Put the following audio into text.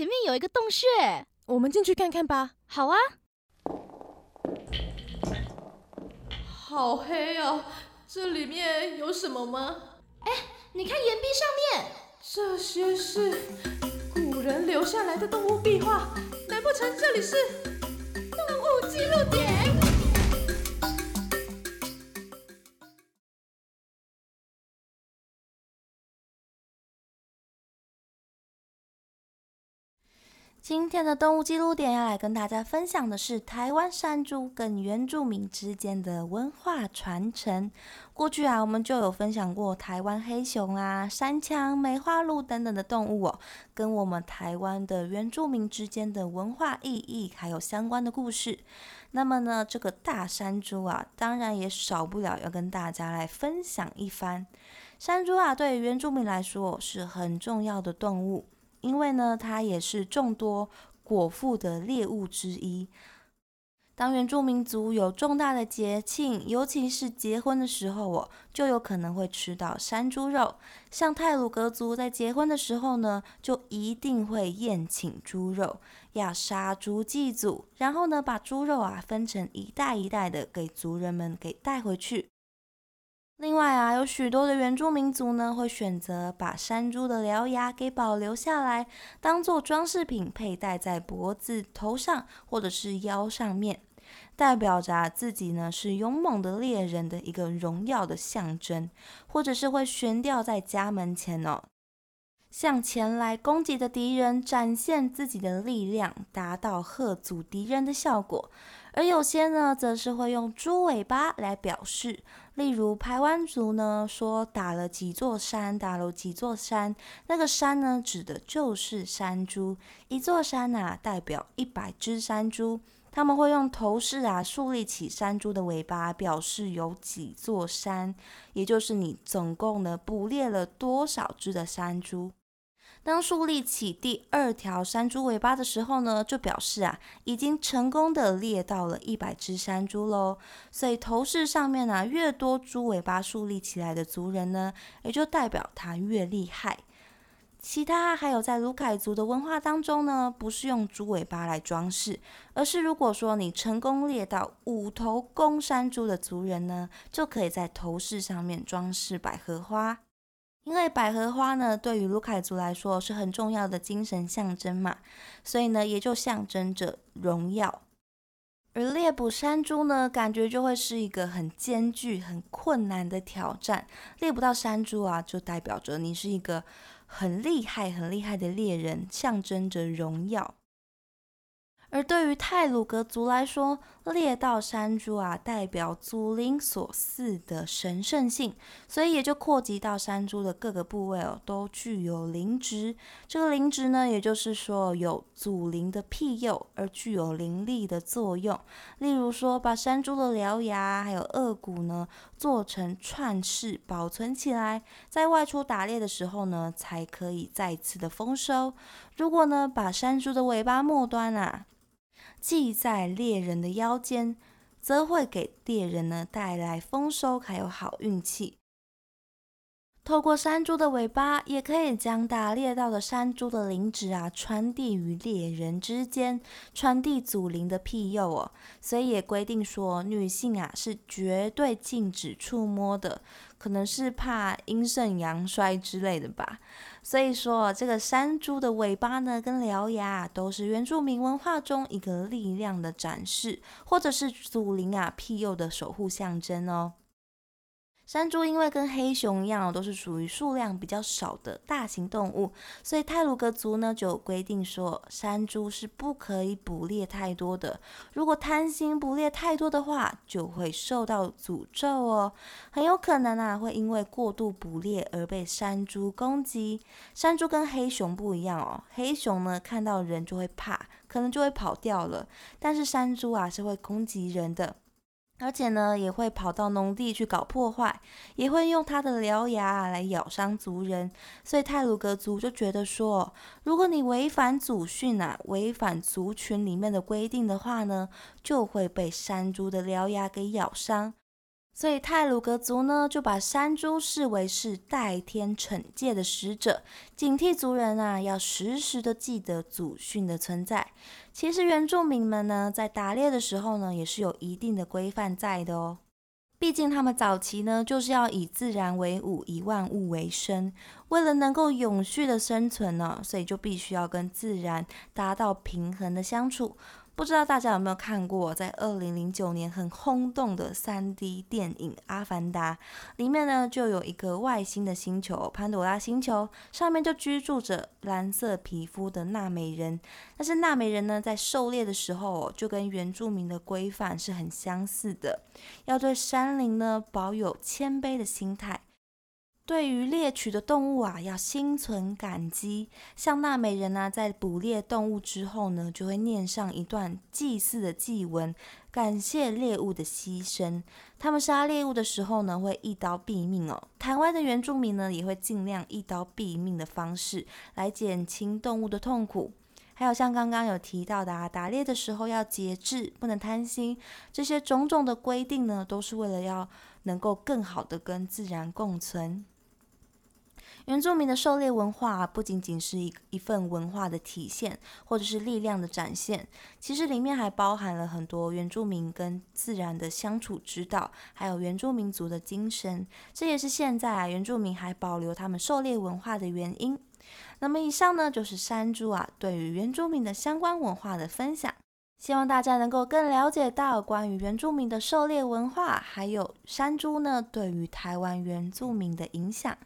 前面有一个洞穴，我们进去看看吧。好啊。好黑哦，这里面有什么吗？哎，你看岩壁上面，这些是古人留下来的动物壁画，难不成这里是动物记录点？今天的动物记录点要来跟大家分享的是台湾山猪跟原住民之间的文化传承。过去啊，我们就有分享过台湾黑熊啊、山羌、梅花鹿等等的动物哦，跟我们台湾的原住民之间的文化意义还有相关的故事。那么呢，这个大山猪啊，当然也少不了要跟大家来分享一番。山猪啊，对原住民来说是很重要的动物。因为呢，它也是众多果腹的猎物之一。当原住民族有重大的节庆，尤其是结婚的时候哦，就有可能会吃到山猪肉。像泰鲁格族在结婚的时候呢，就一定会宴请猪肉，要杀猪祭祖，然后呢，把猪肉啊分成一袋一袋的给族人们给带回去。另外啊，有许多的原住民族呢，会选择把山猪的獠牙给保留下来，当做装饰品佩戴在脖子、头上或者是腰上面，代表着自己呢是勇猛的猎人的一个荣耀的象征，或者是会悬吊在家门前哦，向前来攻击的敌人展现自己的力量，达到吓阻敌人的效果。而有些呢，则是会用猪尾巴来表示，例如排湾族呢说打了几座山，打了几座山，那个山呢指的就是山猪，一座山啊代表一百只山猪，他们会用头饰啊竖立起山猪的尾巴，表示有几座山，也就是你总共呢捕猎了多少只的山猪。当树立起第二条山猪尾巴的时候呢，就表示啊，已经成功的猎到了一百只山猪喽。所以头饰上面呢，越多猪尾巴竖立起来的族人呢，也就代表他越厉害。其他还有在卢凯族的文化当中呢，不是用猪尾巴来装饰，而是如果说你成功猎到五头公山猪的族人呢，就可以在头饰上面装饰百合花。因为百合花呢，对于卢凯族来说是很重要的精神象征嘛，所以呢，也就象征着荣耀。而猎捕山猪呢，感觉就会是一个很艰巨、很困难的挑战。猎捕到山猪啊，就代表着你是一个很厉害、很厉害的猎人，象征着荣耀。而对于泰鲁格族来说，猎到山猪啊，代表祖灵所赐的神圣性，所以也就扩及到山猪的各个部位哦，都具有灵值。这个灵值呢，也就是说有祖灵的庇佑，而具有灵力的作用。例如说，把山猪的獠牙还有颚骨呢，做成串饰保存起来，在外出打猎的时候呢，才可以再次的丰收。如果呢，把山猪的尾巴末端啊，系在猎人的腰间，则会给猎人呢带来丰收还有好运气。透过山猪的尾巴，也可以将打猎到的山猪的灵旨啊传递于猎人之间，传递祖灵的庇佑哦。所以也规定说，女性啊是绝对禁止触摸的，可能是怕阴盛阳衰之类的吧。所以说，这个山猪的尾巴呢，跟獠牙都是原住民文化中一个力量的展示，或者是祖灵啊庇佑的守护象征哦。山猪因为跟黑熊一样，都是属于数量比较少的大型动物，所以泰鲁格族呢就有规定说，山猪是不可以捕猎太多的。如果贪心捕猎太多的话，就会受到诅咒哦，很有可能啊会因为过度捕猎而被山猪攻击。山猪跟黑熊不一样哦，黑熊呢看到人就会怕，可能就会跑掉了，但是山猪啊是会攻击人的。而且呢，也会跑到农地去搞破坏，也会用它的獠牙来咬伤族人。所以泰鲁格族就觉得说，如果你违反祖训啊，违反族群里面的规定的话呢，就会被山猪的獠牙给咬伤。所以泰鲁格族呢就把山猪视为是代天惩戒的使者，警惕族人啊要时时的记得祖训的存在。其实原住民们呢在打猎的时候呢也是有一定的规范在的哦。毕竟他们早期呢，就是要以自然为伍，以万物为生。为了能够永续的生存呢，所以就必须要跟自然达到平衡的相处。不知道大家有没有看过，在二零零九年很轰动的三 D 电影《阿凡达》里面呢，就有一个外星的星球——潘多拉星球，上面就居住着蓝色皮肤的纳美人。但是纳美人呢，在狩猎的时候，就跟原住民的规范是很相似的，要对山林呢保有谦卑的心态。对于猎取的动物啊，要心存感激。像纳美人呢，在捕猎动物之后呢，就会念上一段祭祀的祭文，感谢猎物的牺牲。他们杀猎物的时候呢，会一刀毙命哦。台湾的原住民呢，也会尽量一刀毙命的方式来减轻动物的痛苦。还有像刚刚有提到的啊，打猎的时候要节制，不能贪心。这些种种的规定呢，都是为了要能够更好的跟自然共存。原住民的狩猎文化不仅仅是一一份文化的体现，或者是力量的展现，其实里面还包含了很多原住民跟自然的相处之道，还有原住民族的精神。这也是现在啊原住民还保留他们狩猎文化的原因。那么以上呢，就是山猪啊对于原住民的相关文化的分享，希望大家能够更了解到关于原住民的狩猎文化，还有山猪呢对于台湾原住民的影响。